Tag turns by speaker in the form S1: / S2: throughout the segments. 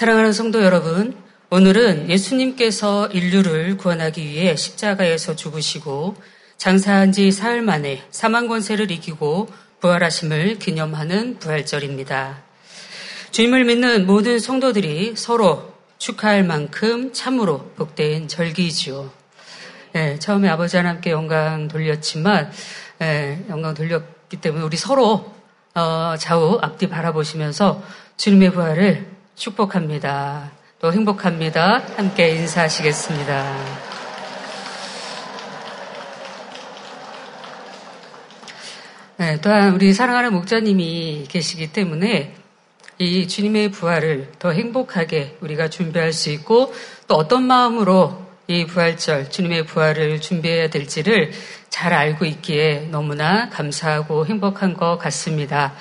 S1: 사랑하는 성도 여러분, 오늘은 예수님께서 인류를 구원하기 위해 십자가에서 죽으시고 장사한 지 사흘 만에 사망 권세를 이기고 부활하심을 기념하는 부활절입니다. 주님을 믿는 모든 성도들이 서로 축하할 만큼 참으로 복된 절기이지요. 네, 처음에 아버지 하나님께 영광 돌렸지만 네, 영광 돌렸기 때문에 우리 서로 어, 좌우 앞뒤 바라보시면서 주님의 부활을 축복합니다. 또 행복합니다. 함께 인사하시겠습니다. 네, 또한 우리 사랑하는 목자님이 계시기 때문에 이 주님의 부활을 더 행복하게 우리가 준비할 수 있고 또 어떤 마음으로 이 부활절, 주님의 부활을 준비해야 될지를 잘 알고 있기에 너무나 감사하고 행복한 것 같습니다.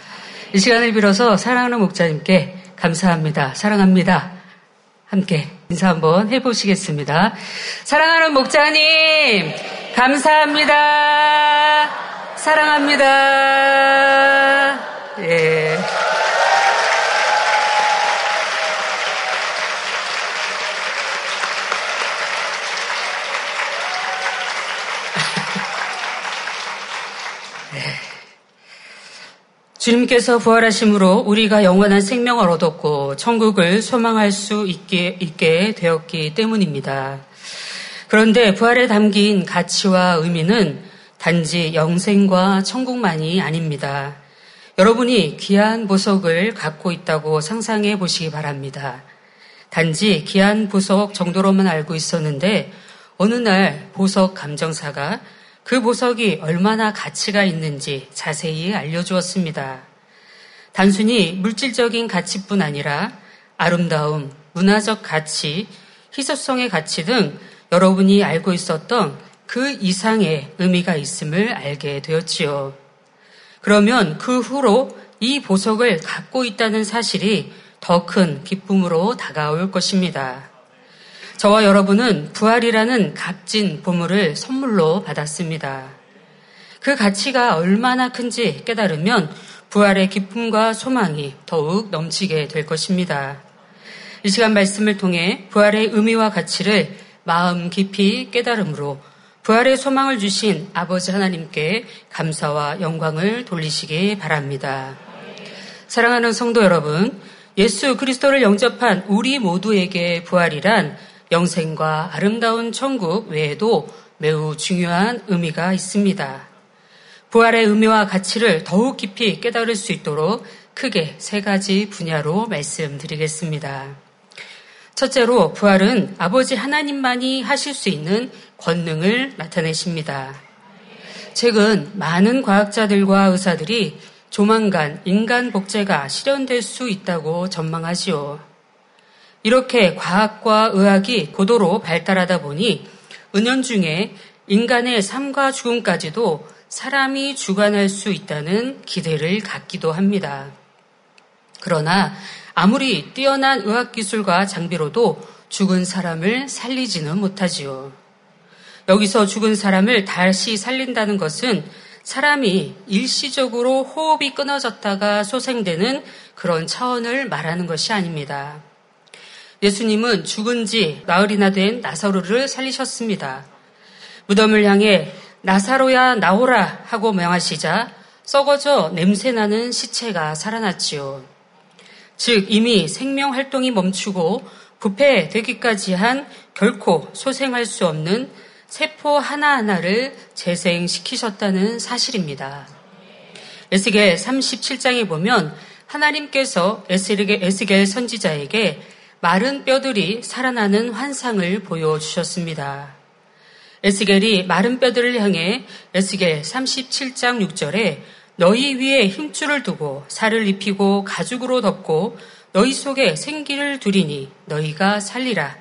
S1: 이 시간을 빌어서 사랑하는 목자님께 감사합니다. 사랑합니다. 함께 인사 한번 해보시겠습니다. 사랑하는 목자님, 감사합니다. 사랑합니다. 예. 주님께서 부활하심으로 우리가 영원한 생명을 얻었고 천국을 소망할 수 있게, 있게 되었기 때문입니다. 그런데 부활에 담긴 가치와 의미는 단지 영생과 천국만이 아닙니다. 여러분이 귀한 보석을 갖고 있다고 상상해 보시기 바랍니다. 단지 귀한 보석 정도로만 알고 있었는데 어느 날 보석 감정사가 그 보석이 얼마나 가치가 있는지 자세히 알려주었습니다. 단순히 물질적인 가치뿐 아니라 아름다움, 문화적 가치, 희소성의 가치 등 여러분이 알고 있었던 그 이상의 의미가 있음을 알게 되었지요. 그러면 그 후로 이 보석을 갖고 있다는 사실이 더 큰 기쁨으로 다가올 것입니다. 저와 여러분은 부활이라는 값진 보물을 선물로 받았습니다. 그 가치가 얼마나 큰지 깨달으면 부활의 기쁨과 소망이 더욱 넘치게 될 것입니다. 이 시간 말씀을 통해 부활의 의미와 가치를 마음 깊이 깨달음으로 부활의 소망을 주신 아버지 하나님께 감사와 영광을 돌리시기 바랍니다. 사랑하는 성도 여러분, 예수 그리스도를 영접한 우리 모두에게 부활이란 영생과 아름다운 천국 외에도 매우 중요한 의미가 있습니다. 부활의 의미와 가치를 더욱 깊이 깨달을 수 있도록 크게 세 가지 분야로 말씀드리겠습니다. 첫째로 부활은 아버지 하나님만이 하실 수 있는 권능을 나타내십니다. 최근 많은 과학자들과 의사들이 조만간 인간 복제가 실현될 수 있다고 전망하지요. 이렇게 과학과 의학이 고도로 발달하다 보니 은연중에 인간의 삶과 죽음까지도 사람이 주관할 수 있다는 기대를 갖기도 합니다. 그러나 아무리 뛰어난 의학기술과 장비로도 죽은 사람을 살리지는 못하지요. 여기서 죽은 사람을 다시 살린다는 것은 사람이 일시적으로 호흡이 끊어졌다가 소생되는 그런 차원을 말하는 것이 아닙니다. 예수님은 죽은 지 나흘이나 된 나사로를 살리셨습니다. 무덤을 향해 나사로야 나오라 하고 명하시자 썩어져 냄새나는 시체가 살아났지요. 즉 이미 생명 활동이 멈추고 부패되기까지 한 결코 소생할 수 없는 세포 하나하나를 재생시키셨다는 사실입니다. 에스겔 37장에 보면 하나님께서 에스겔 선지자에게 마른 뼈들이 살아나는 환상을 보여주셨습니다. 에스겔이 마른 뼈들을 향해 에스겔 37장 6절에 너희 위에 힘줄을 두고 살을 입히고 가죽으로 덮고 너희 속에 생기를 두리니 너희가 살리라.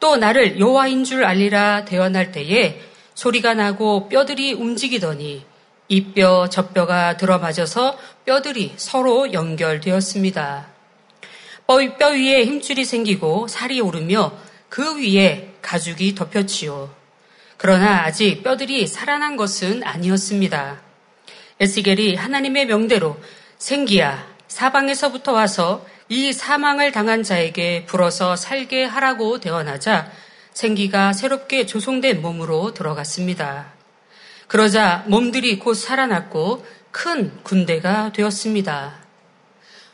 S1: 또 나를 여호와인 줄 알리라 대언할 때에 소리가 나고 뼈들이 움직이더니 이 뼈 저 뼈가 들어맞아서 뼈들이 서로 연결되었습니다. 뼈 위에 힘줄이 생기고 살이 오르며 그 위에 가죽이 덮였지요. 그러나 아직 뼈들이 살아난 것은 아니었습니다. 에스겔이 하나님의 명대로 생기야, 사방에서부터 와서 이 사망을 당한 자에게 불어서 살게 하라고 대언하자 생기가 새롭게 조성된 몸으로 들어갔습니다. 그러자 몸들이 곧 살아났고 큰 군대가 되었습니다.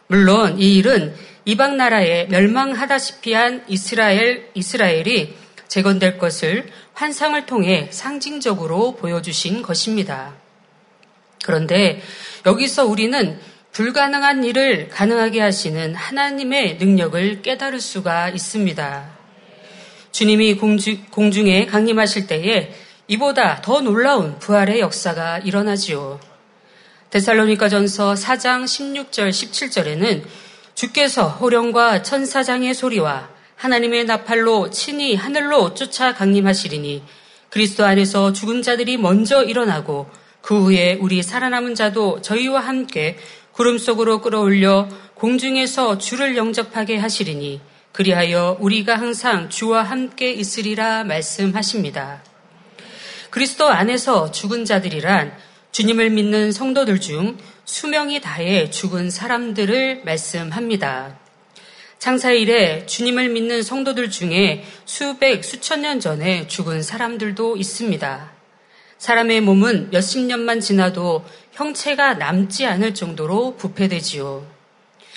S1: 물론 이 일은 이방 나라에 멸망하다시피 한 이스라엘, 이스라엘이 재건될 것을 환상을 통해 상징적으로 보여주신 것입니다. 그런데 여기서 우리는 불가능한 일을 가능하게 하시는 하나님의 능력을 깨달을 수가 있습니다. 주님이 공중, 에 강림하실 때에 이보다 더 놀라운 부활의 역사가 일어나지요. 데살로니가 전서 4장 16절 17절에는 주께서 호령과 천사장의 소리와 하나님의 나팔로 친히 하늘로 쫓아 강림하시리니 그리스도 안에서 죽은 자들이 먼저 일어나고 그 후에 우리 살아남은 자도 저희와 함께 구름 속으로 끌어올려 공중에서 주를 영접하게 하시리니 그리하여 우리가 항상 주와 함께 있으리라 말씀하십니다. 그리스도 안에서 죽은 자들이란 주님을 믿는 성도들 중 수명이 다해 죽은 사람들을 말씀합니다. 창사 일에 주님을 믿는 성도들 중에 수백, 수천 년 전에 죽은 사람들도 있습니다. 사람의 몸은 몇십 년만 지나도 형체가 남지 않을 정도로 부패되지요.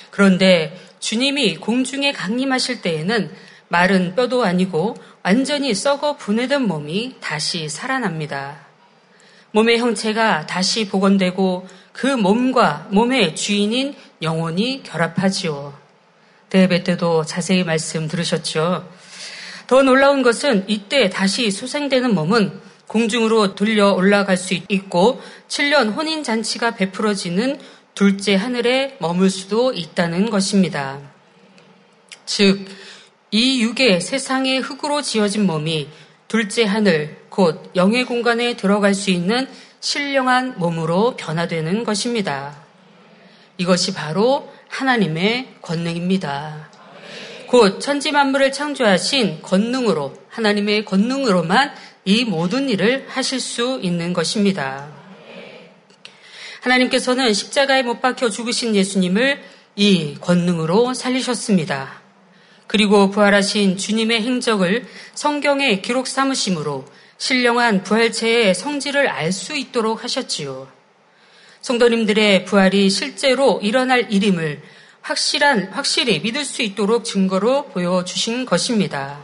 S1: 그런데 주님이 공중에 강림하실 때에는 마른 뼈도 아니고 완전히 썩어 분해된 몸이 다시 살아납니다. 몸의 형체가 다시 복원되고 그 몸과 몸의 주인인 영혼이 결합하지요. 대회 때도 자세히 말씀 들으셨죠. 더 놀라운 것은 이때 다시 소생되는 몸은 공중으로 들려 올라갈 수 있고 7년 혼인 잔치가 베풀어지는 둘째 하늘에 머물 수도 있다는 것입니다. 즉, 이 육의 세상의 흙으로 지어진 몸이 둘째 하늘, 곧 영의 공간에 들어갈 수 있는 신령한 몸으로 변화되는 것입니다. 이것이 바로 하나님의 권능입니다. 곧 천지 만물을 창조하신 권능으로 하나님의 권능으로만 이 모든 일을 하실 수 있는 것입니다. 하나님께서는 십자가에 못 박혀 죽으신 예수님을 이 권능으로 살리셨습니다. 그리고 부활하신 주님의 행적을 성경에 기록 삼으심으로 신령한 부활체의 성질을 알 수 있도록 하셨지요. 성도님들의 부활이 실제로 일어날 일임을 확실한, 확실히 믿을 수 있도록 증거로 보여주신 것입니다.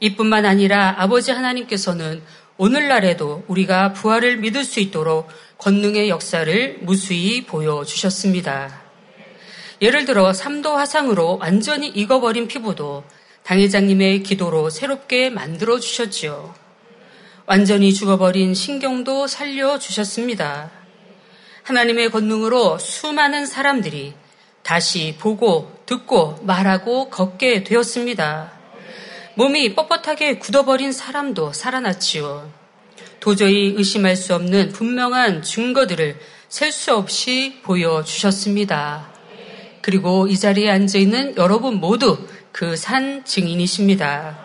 S1: 이뿐만 아니라 아버지 하나님께서는 오늘날에도 우리가 부활을 믿을 수 있도록 권능의 역사를 무수히 보여주셨습니다. 예를 들어 삼도 화상으로 완전히 익어버린 피부도 당회장님의 기도로 새롭게 만들어 주셨지요. 완전히 죽어버린 신경도 살려주셨습니다. 하나님의 권능으로 수많은 사람들이 다시 보고 듣고 말하고 걷게 되었습니다. 몸이 뻣뻣하게 굳어버린 사람도 살아났지요. 도저히 의심할 수 없는 분명한 증거들을 셀 수 없이 보여주셨습니다. 그리고 이 자리에 앉아 있는 여러분 모두 그 산 증인이십니다.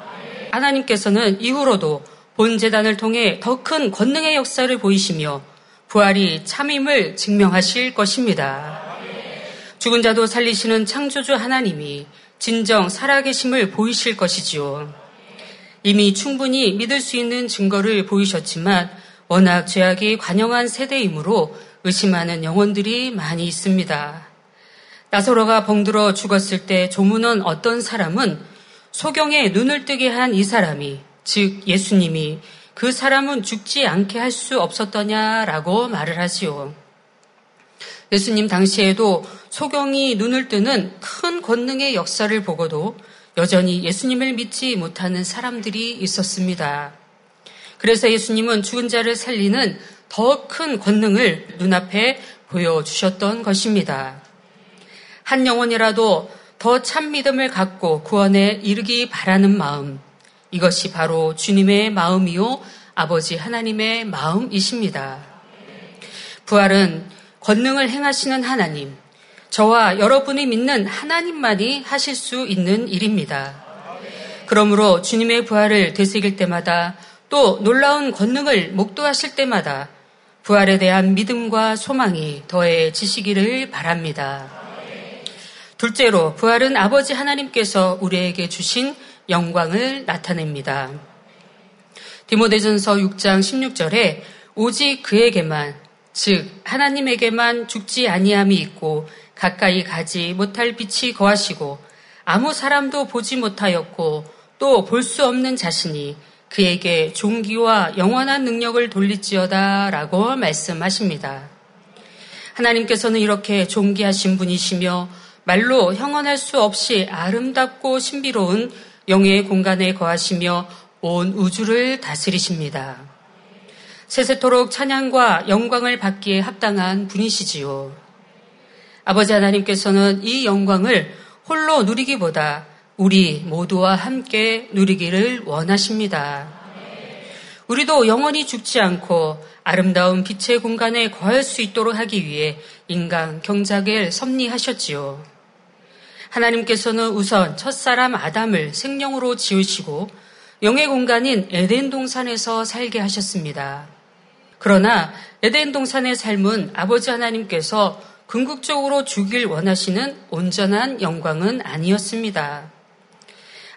S1: 하나님께서는 이후로도 본 재단을 통해 더 큰 권능의 역사를 보이시며 부활이 참임을 증명하실 것입니다. 죽은 자도 살리시는 창조주 하나님이 진정 살아계심을 보이실 것이지요. 이미 충분히 믿을 수 있는 증거를 보이셨지만 워낙 죄악이 관영한 세대이므로 의심하는 영혼들이 많이 있습니다. 나사로가 병들어 죽었을 때 조문은 어떤 사람은 소경에 눈을 뜨게 한 이 사람이 즉 예수님이 그 사람은 죽지 않게 할 수 없었더냐라고 말을 하지요. 예수님 당시에도 소경이 눈을 뜨는 큰 권능의 역사를 보고도 여전히 예수님을 믿지 못하는 사람들이 있었습니다. 그래서 예수님은 죽은 자를 살리는 더 큰 권능을 눈앞에 보여주셨던 것입니다. 한 영혼이라도 더 참 믿음을 갖고 구원에 이르기 바라는 마음, 이것이 바로 주님의 마음이요 아버지 하나님의 마음이십니다. 부활은 권능을 행하시는 하나님, 저와 여러분이 믿는 하나님만이 하실 수 있는 일입니다. 그러므로 주님의 부활을 되새길 때마다 또 놀라운 권능을 목도하실 때마다 부활에 대한 믿음과 소망이 더해지시기를 바랍니다. 둘째로 부활은 아버지 하나님께서 우리에게 주신 영광을 나타냅니다. 디모데전서 6장 16절에 오직 그에게만 즉 하나님에게만 죽지 아니함이 있고 가까이 가지 못할 빛이 거하시고 아무 사람도 보지 못하였고 또 볼 수 없는 자신이 그에게 종기와 영원한 능력을 돌리지어다라고 말씀하십니다. 하나님께서는 이렇게 존귀하신 분이시며 말로 형언할 수 없이 아름답고 신비로운 영의 공간에 거하시며 온 우주를 다스리십니다. 세세토록 찬양과 영광을 받기에 합당한 분이시지요. 아버지 하나님께서는 이 영광을 홀로 누리기보다 우리 모두와 함께 누리기를 원하십니다. 우리도 영원히 죽지 않고 아름다운 빛의 공간에 거할 수 있도록 하기 위해 인간 경작을 섭리하셨지요. 하나님께서는 우선 첫사람 아담을 생명으로 지으시고 영의 공간인 에덴 동산에서 살게 하셨습니다. 그러나 에덴 동산의 삶은 아버지 하나님께서 궁극적으로 주길 원하시는 온전한 영광은 아니었습니다.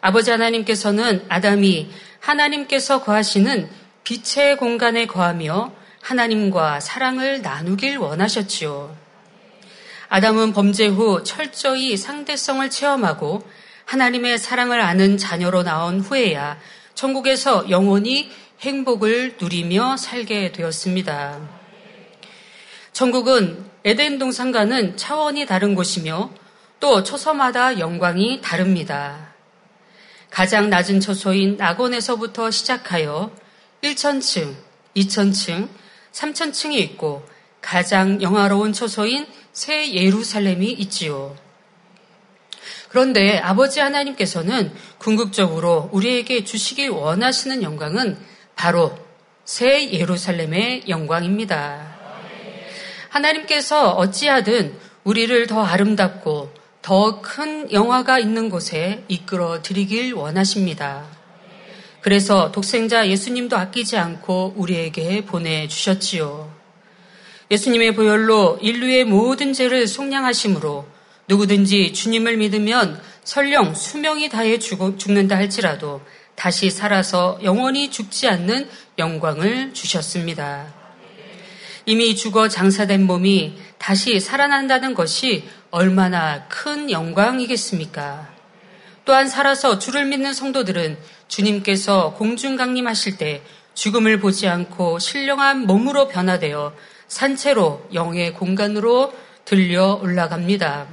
S1: 아버지 하나님께서는 아담이 하나님께서 거하시는 빛의 공간에 거하며 하나님과 사랑을 나누길 원하셨지요. 아담은 범죄 후 철저히 상대성을 체험하고 하나님의 사랑을 아는 자녀로 나온 후에야 천국에서 영원히 행복을 누리며 살게 되었습니다. 천국은 에덴 동산과는 차원이 다른 곳이며 또 초소마다 영광이 다릅니다. 가장 낮은 초소인 낙원에서부터 시작하여 1천층, 2천층, 3천층이 있고 가장 영화로운 초소인 새 예루살렘이 있지요. 그런데 아버지 하나님께서는 궁극적으로 우리에게 주시길 원하시는 영광은 바로 새 예루살렘의 영광입니다. 하나님께서 어찌하든 우리를 더 아름답고 더 큰 영화가 있는 곳에 이끌어 드리길 원하십니다. 그래서 독생자 예수님도 아끼지 않고 우리에게 보내주셨지요. 예수님의 보혈로 인류의 모든 죄를 속량하심으로 누구든지 주님을 믿으면 설령 수명이 다해 죽는다 할지라도 다시 살아서 영원히 죽지 않는 영광을 주셨습니다. 이미 죽어 장사된 몸이 다시 살아난다는 것이 얼마나 큰 영광이겠습니까? 또한 살아서 주를 믿는 성도들은 주님께서 공중 강림하실 때 죽음을 보지 않고 신령한 몸으로 변화되어 산채로 영의 공간으로 들려 올라갑니다.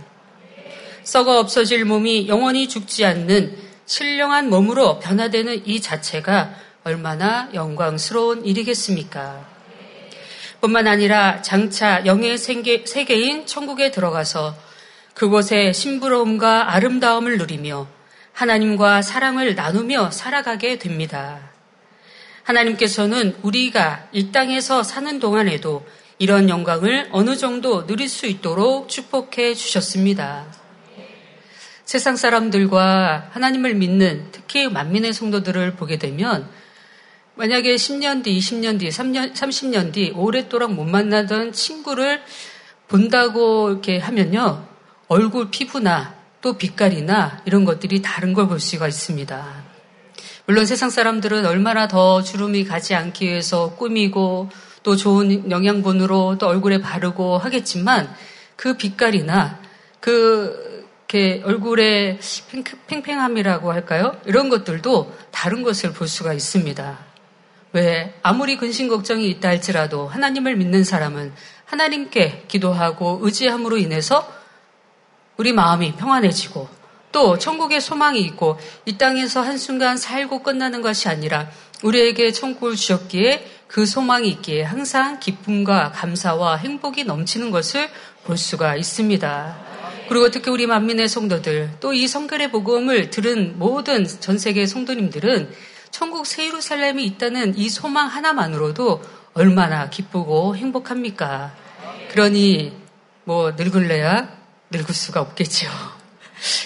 S1: 썩어 없어질 몸이 영원히 죽지 않는 신령한 몸으로 변화되는 이 자체가 얼마나 영광스러운 일이겠습니까? 뿐만 아니라 장차 영의 세계, 세계인 천국에 들어가서 그곳의 신부러움과 아름다움을 누리며 하나님과 사랑을 나누며 살아가게 됩니다. 하나님께서는 우리가 이 땅에서 사는 동안에도 이런 영광을 어느 정도 누릴 수 있도록 축복해 주셨습니다. 세상 사람들과 하나님을 믿는 특히 만민의 성도들을 보게 되면 만약에 10년 뒤, 20년 뒤, 3년, 30년 뒤 오랫도록 못 만나던 친구를 본다고 이렇게 하면요. 얼굴 피부나 또 빛깔이나 이런 것들이 다른 걸 볼 수가 있습니다. 물론 세상 사람들은 얼마나 더 주름이 가지 않기 위해서 꾸미고 또 좋은 영양분으로 또 얼굴에 바르고 하겠지만 그 빛깔이나 그 얼굴의 팽팽함이라고 할까요? 이런 것들도 다른 것을 볼 수가 있습니다. 왜 아무리 근심 걱정이 있다 할지라도 하나님을 믿는 사람은 하나님께 기도하고 의지함으로 인해서 우리 마음이 평안해지고 또 천국의 소망이 있고 이 땅에서 한순간 살고 끝나는 것이 아니라 우리에게 천국을 주셨기에 그 소망이 있기에 항상 기쁨과 감사와 행복이 넘치는 것을 볼 수가 있습니다. 그리고 특히 우리 만민의 성도들 또 이 성결의 복음을 들은 모든 전 세계 성도님들은 천국 새 예루살렘이 있다는 이 소망 하나만으로도 얼마나 기쁘고 행복합니까? 그러니 뭐 늙을래야 늙을 수가 없겠죠.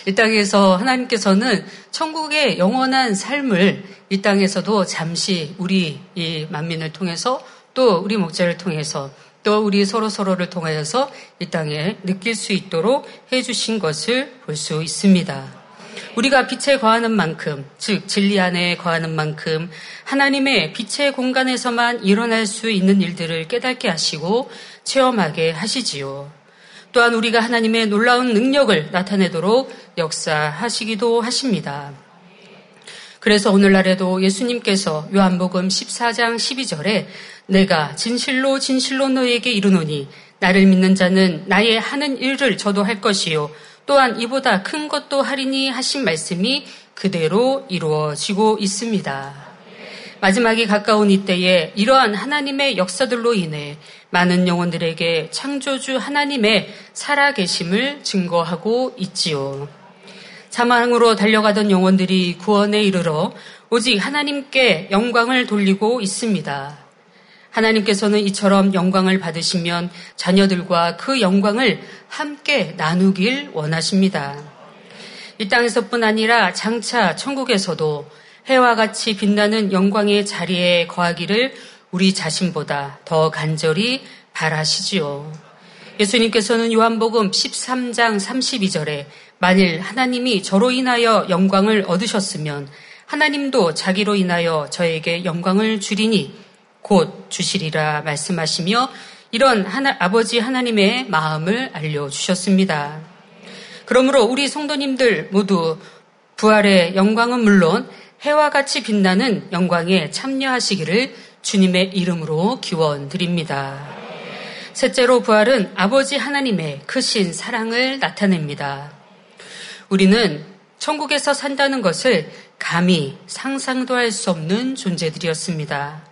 S1: 이 땅에서 하나님께서는 천국의 영원한 삶을 이 땅에서도 잠시 우리 이 만민을 통해서 또 우리 목자를 통해서 또 우리 서로 서로를 통하여서 이 땅에 느낄 수 있도록 해주신 것을 볼 수 있습니다. 우리가 빛에 거하는 만큼, 즉 진리 안에 거하는 만큼 하나님의 빛의 공간에서만 일어날 수 있는 일들을 깨닫게 하시고 체험하게 하시지요. 또한 우리가 하나님의 놀라운 능력을 나타내도록 역사하시기도 하십니다. 그래서 오늘날에도 예수님께서 요한복음 14장 12절에 내가 진실로 진실로 너에게 이르노니 나를 믿는 자는 나의 하는 일을 저도 할 것이요 또한 이보다 큰 것도 하리니 하신 말씀이 그대로 이루어지고 있습니다. 마지막이 가까운 이때에 이러한 하나님의 역사들로 인해 많은 영혼들에게 창조주 하나님의 살아계심을 증거하고 있지요. 사망으로 달려가던 영혼들이 구원에 이르러 오직 하나님께 영광을 돌리고 있습니다. 하나님께서는 이처럼 영광을 받으시면 자녀들과 그 영광을 함께 나누길 원하십니다. 이 땅에서뿐 아니라 장차 천국에서도 해와 같이 빛나는 영광의 자리에 거하기를 우리 자신보다 더 간절히 바라시지요. 예수님께서는 요한복음 13장 32절에 만일 하나님이 저로 인하여 영광을 얻으셨으면 하나님도 자기로 인하여 저에게 영광을 주리니 곧 주시리라 말씀하시며 이런 하나, 아버지 하나님의 마음을 알려주셨습니다. 그러므로 우리 성도님들 모두 부활의 영광은 물론 해와 같이 빛나는 영광에 참여하시기를 주님의 이름으로 기원 드립니다. 셋째로 부활은 아버지 하나님의 크신 사랑을 나타냅니다. 우리는 천국에서 산다는 것을 감히 상상도 할 수 없는 존재들이었습니다.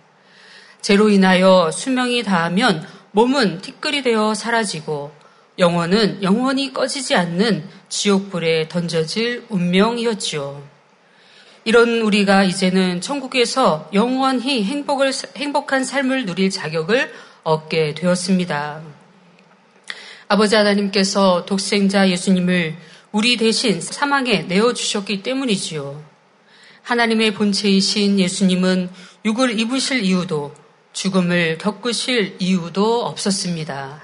S1: 죄로 인하여 수명이 다하면 몸은 티끌이 되어 사라지고 영혼은 영원히 꺼지지 않는 지옥불에 던져질 운명이었지요. 이런 우리가 이제는 천국에서 영원히 행복을, 행복한 삶을 누릴 자격을 얻게 되었습니다. 아버지 하나님께서 독생자 예수님을 우리 대신 사망에 내어주셨기 때문이지요. 하나님의 본체이신 예수님은 육을 입으실 이유도 죽음을 겪으실 이유도 없었습니다.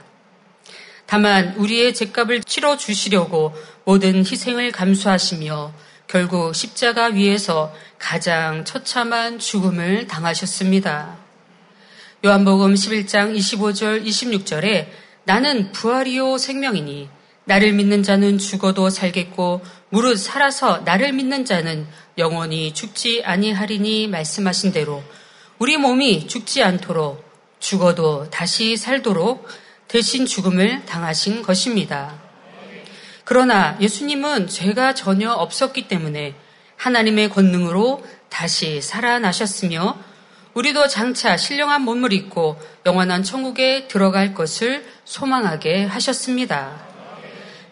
S1: 다만 우리의 죄값을 치러 주시려고 모든 희생을 감수하시며 결국 십자가 위에서 가장 처참한 죽음을 당하셨습니다. 요한복음 11장 25절 26절에 나는 부활이요 생명이니 나를 믿는 자는 죽어도 살겠고 무릇 살아서 나를 믿는 자는 영원히 죽지 아니하리니 말씀하신 대로 우리 몸이 죽지 않도록 죽어도 다시 살도록 대신 죽음을 당하신 것입니다. 그러나 예수님은 죄가 전혀 없었기 때문에 하나님의 권능으로 다시 살아나셨으며 우리도 장차 신령한 몸을 입고 영원한 천국에 들어갈 것을 소망하게 하셨습니다.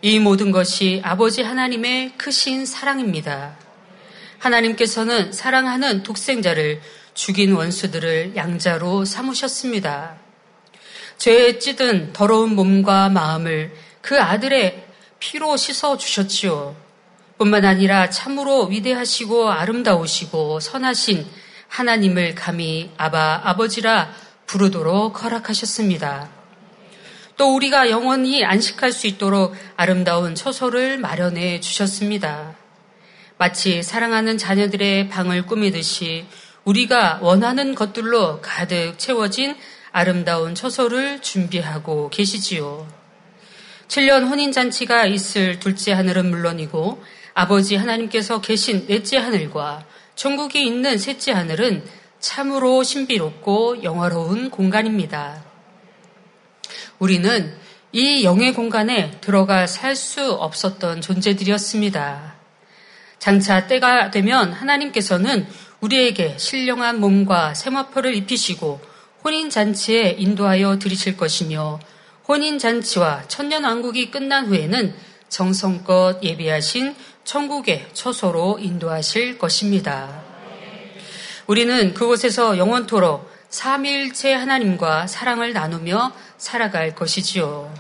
S1: 이 모든 것이 아버지 하나님의 크신 사랑입니다. 하나님께서는 사랑하는 독생자를 죽인 원수들을 양자로 삼으셨습니다. 죄에 찌든 더러운 몸과 마음을 그 아들의 피로 씻어 주셨지요. 뿐만 아니라 참으로 위대하시고 아름다우시고 선하신 하나님을 감히 아바 아버지라 부르도록 허락하셨습니다. 또 우리가 영원히 안식할 수 있도록 아름다운 처소를 마련해 주셨습니다. 마치 사랑하는 자녀들의 방을 꾸미듯이 우리가 원하는 것들로 가득 채워진 아름다운 처소를 준비하고 계시지요. 7년 혼인잔치가 있을 둘째 하늘은 물론이고 아버지 하나님께서 계신 넷째 하늘과 천국이 있는 셋째 하늘은 참으로 신비롭고 영화로운 공간입니다. 우리는 이 영의 공간에 들어가 살 수 없었던 존재들이었습니다. 장차 때가 되면 하나님께서는 우리에게 신령한 몸과 세마포를 입히시고 혼인잔치에 인도하여 드리실 것이며 혼인 잔치와 천년 왕국이 끝난 후에는 정성껏 예비하신 천국의 처소로 인도하실 것입니다. 우리는 그곳에서 영원토록 삼일체 하나님과 사랑을 나누며 살아갈 것이지요.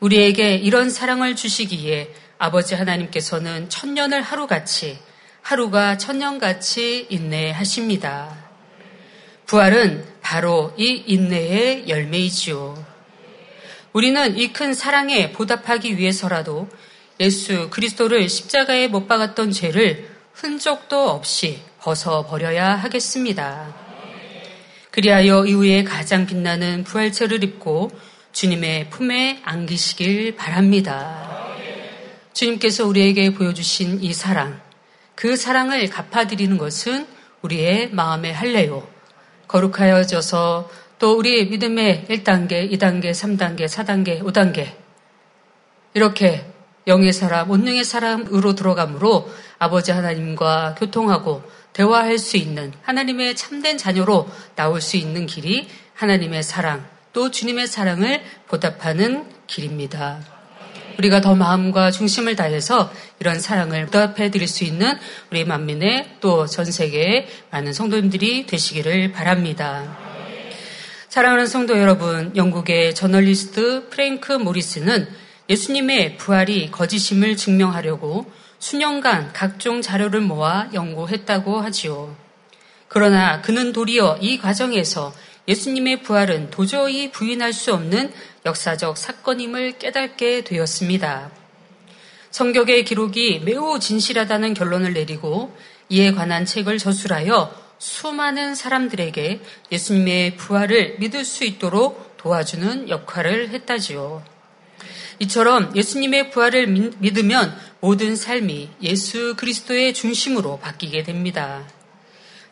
S1: 우리에게 이런 사랑을 주시기에 아버지 하나님께서는 천년을 하루같이 하루가 천년같이 인내하십니다. 부활은 바로 이 인내의 열매이지요. 우리는 이 큰 사랑에 보답하기 위해서라도 예수 그리스도를 십자가에 못 박았던 죄를 흔적도 없이 벗어버려야 하겠습니다. 그리하여 이후에 가장 빛나는 부활체를 입고 주님의 품에 안기시길 바랍니다. 주님께서 우리에게 보여주신 이 사랑, 그 사랑을 갚아드리는 것은 우리의 마음의 할례요. 거룩하여져서 또 우리 믿음의 1단계, 2단계, 3단계, 4단계, 5단계 이렇게 영의 사람, 온능의 사람으로 들어가므로 아버지 하나님과 교통하고 대화할 수 있는 하나님의 참된 자녀로 나올 수 있는 길이 하나님의 사랑, 또 주님의 사랑을 보답하는 길입니다. 우리가 더 마음과 중심을 다해서 이런 사랑을 보답해 드릴 수 있는 우리 만민의 또 전 세계의 많은 성도님들이 되시기를 바랍니다. 사랑하는 성도 여러분, 영국의 저널리스트 프랭크 모리스는 예수님의 부활이 거짓임을 증명하려고 수년간 각종 자료를 모아 연구했다고 하지요. 그러나 그는 도리어 이 과정에서 예수님의 부활은 도저히 부인할 수 없는 역사적 사건임을 깨닫게 되었습니다. 성격의 기록이 매우 진실하다는 결론을 내리고 이에 관한 책을 저술하여 수많은 사람들에게 예수님의 부활을 믿을 수 있도록 도와주는 역할을 했다지요. 이처럼 예수님의 부활을 믿으면 모든 삶이 예수 그리스도의 중심으로 바뀌게 됩니다.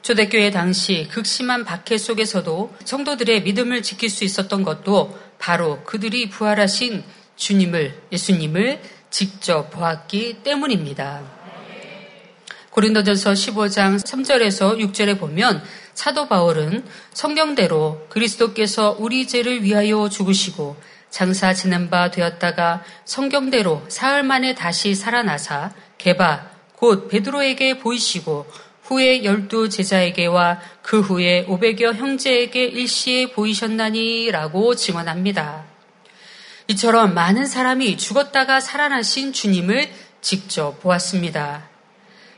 S1: 초대교회 당시 극심한 박해 속에서도 성도들의 믿음을 지킬 수 있었던 것도 바로 그들이 부활하신 주님을, 예수님을 직접 보았기 때문입니다. 고린도전서 15장 3절에서 6절에 보면 사도 바울은 성경대로 그리스도께서 우리 죄를 위하여 죽으시고 장사 지낸 바 되었다가 성경대로 사흘 만에 다시 살아나사 개바 곧 베드로에게 보이시고 후에 열두 제자에게와 그 후에 오백여 형제에게 일시에 보이셨나니라고 증언합니다. 이처럼 많은 사람이 죽었다가 살아나신 주님을 직접 보았습니다.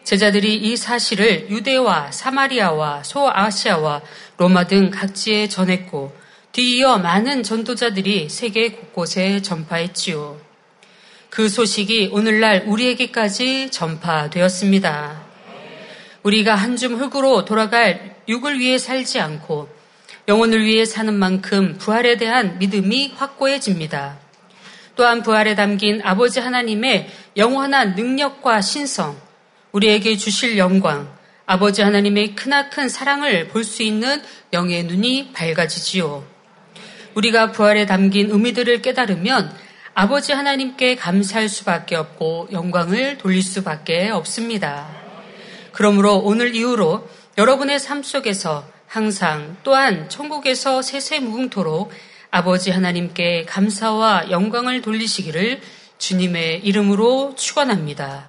S1: 제자들이 이 사실을 유대와 사마리아와 소아시아와 로마 등 각지에 전했고 뒤이어 많은 전도자들이 세계 곳곳에 전파했지요. 그 소식이 오늘날 우리에게까지 전파되었습니다. 우리가 한 줌 흙으로 돌아갈 육을 위해 살지 않고 영혼을 위해 사는 만큼 부활에 대한 믿음이 확고해집니다. 또한 부활에 담긴 아버지 하나님의 영원한 능력과 신성, 우리에게 주실 영광, 아버지 하나님의 크나큰 사랑을 볼 수 있는 영의 눈이 밝아지지요. 우리가 부활에 담긴 의미들을 깨달으면 아버지 하나님께 감사할 수밖에 없고 영광을 돌릴 수밖에 없습니다. 그러므로 오늘 이후로 여러분의 삶 속에서 항상 또한 천국에서 세세무궁토록 아버지 하나님께 감사와 영광을 돌리시기를 주님의 이름으로 축원합니다.